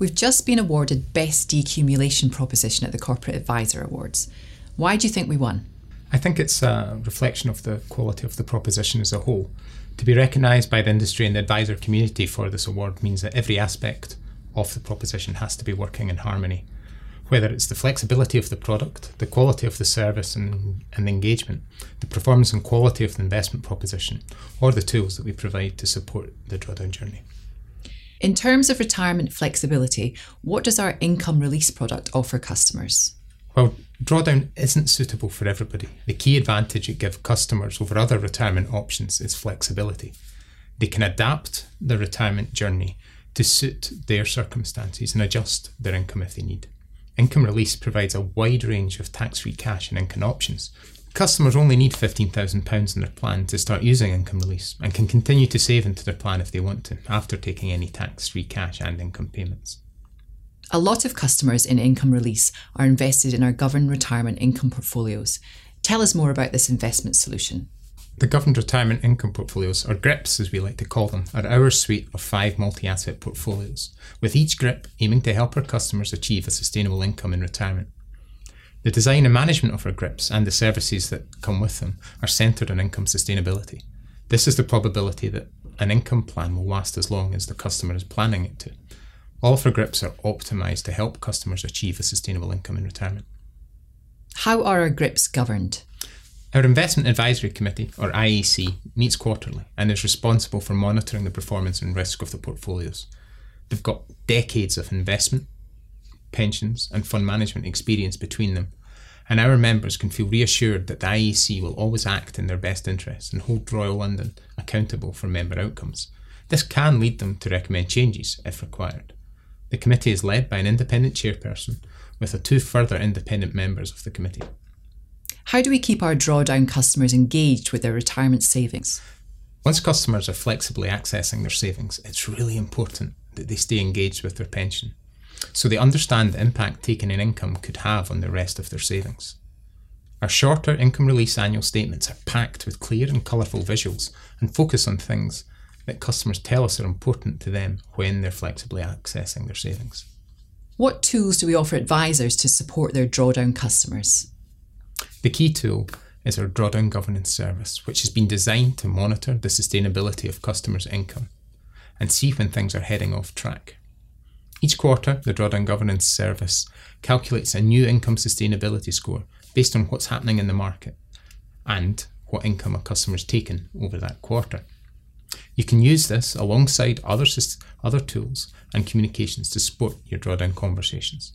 We've just been awarded Best Decumulation Proposition at the Corporate Advisor Awards. Why do you think we won? I think it's a reflection of the quality of the proposition as a whole. To be recognised by the industry and the advisor community for this award means that every aspect of the proposition has to be working in harmony. Whether it's the flexibility of the product, the quality of the service and, and engagement, the performance and quality of the investment proposition, or the tools that we provide to support the drawdown journey. In terms of retirement flexibility, what does our income release product offer customers? Well, drawdown isn't suitable for everybody. The key advantage it gives customers over other retirement options is flexibility. They can adapt their retirement journey to suit their circumstances and adjust their income if they need. Income release provides a wide range of tax free cash and income options, Customers only need £15,000 in their plan to start using income release and can continue to save into their plan if they want to, after taking any tax free cash and income payments. A lot of customers in income release are invested in our governed retirement income portfolios. Tell us more about this investment solution. The governed retirement income portfolios, or GRIPs as we like to call them, are our suite of five multi asset portfolios, with each GRIP aiming to help our customers achieve a sustainable income in retirement. The design and management of our GRIPs and the services that come with them are centred on income sustainability. This is the probability that an income plan will last as long as the customer is planning it to. All of our GRIPs are optimised to help customers achieve a sustainable income in retirement. How are our GRIPs governed? Our Investment Advisory Committee, or IEC, meets quarterly and is responsible for monitoring the performance and risk of the portfolios. They've got decades of investment, pensions, and fund management experience between them, and our members can feel reassured that the IEC will always act in their best interests and hold Royal London accountable for member outcomes. This can lead them to recommend changes if required. The committee is led by an independent chairperson with the two further independent members of the committee. How do we keep our drawdown customers engaged with their retirement savings? Once customers are flexibly accessing their savings, it's really important that they stay engaged with their pension so they understand the impact taking in income could have on the rest of their savings. Our shorter income release annual statements are packed with clear and colourful visuals and focus on things that customers tell us are important to them when they're flexibly accessing their savings. What tools do we offer advisors to support their drawdown customers? The key tool is our drawdown governance service, which has been designed to monitor the sustainability of customers' income and see when things are heading off track. Each quarter, the Drawdown Governance Service calculates a new income sustainability score based on what's happening in the market and what income a customer's taken over that quarter. You can use this alongside other, other tools and communications to support your drawdown conversations.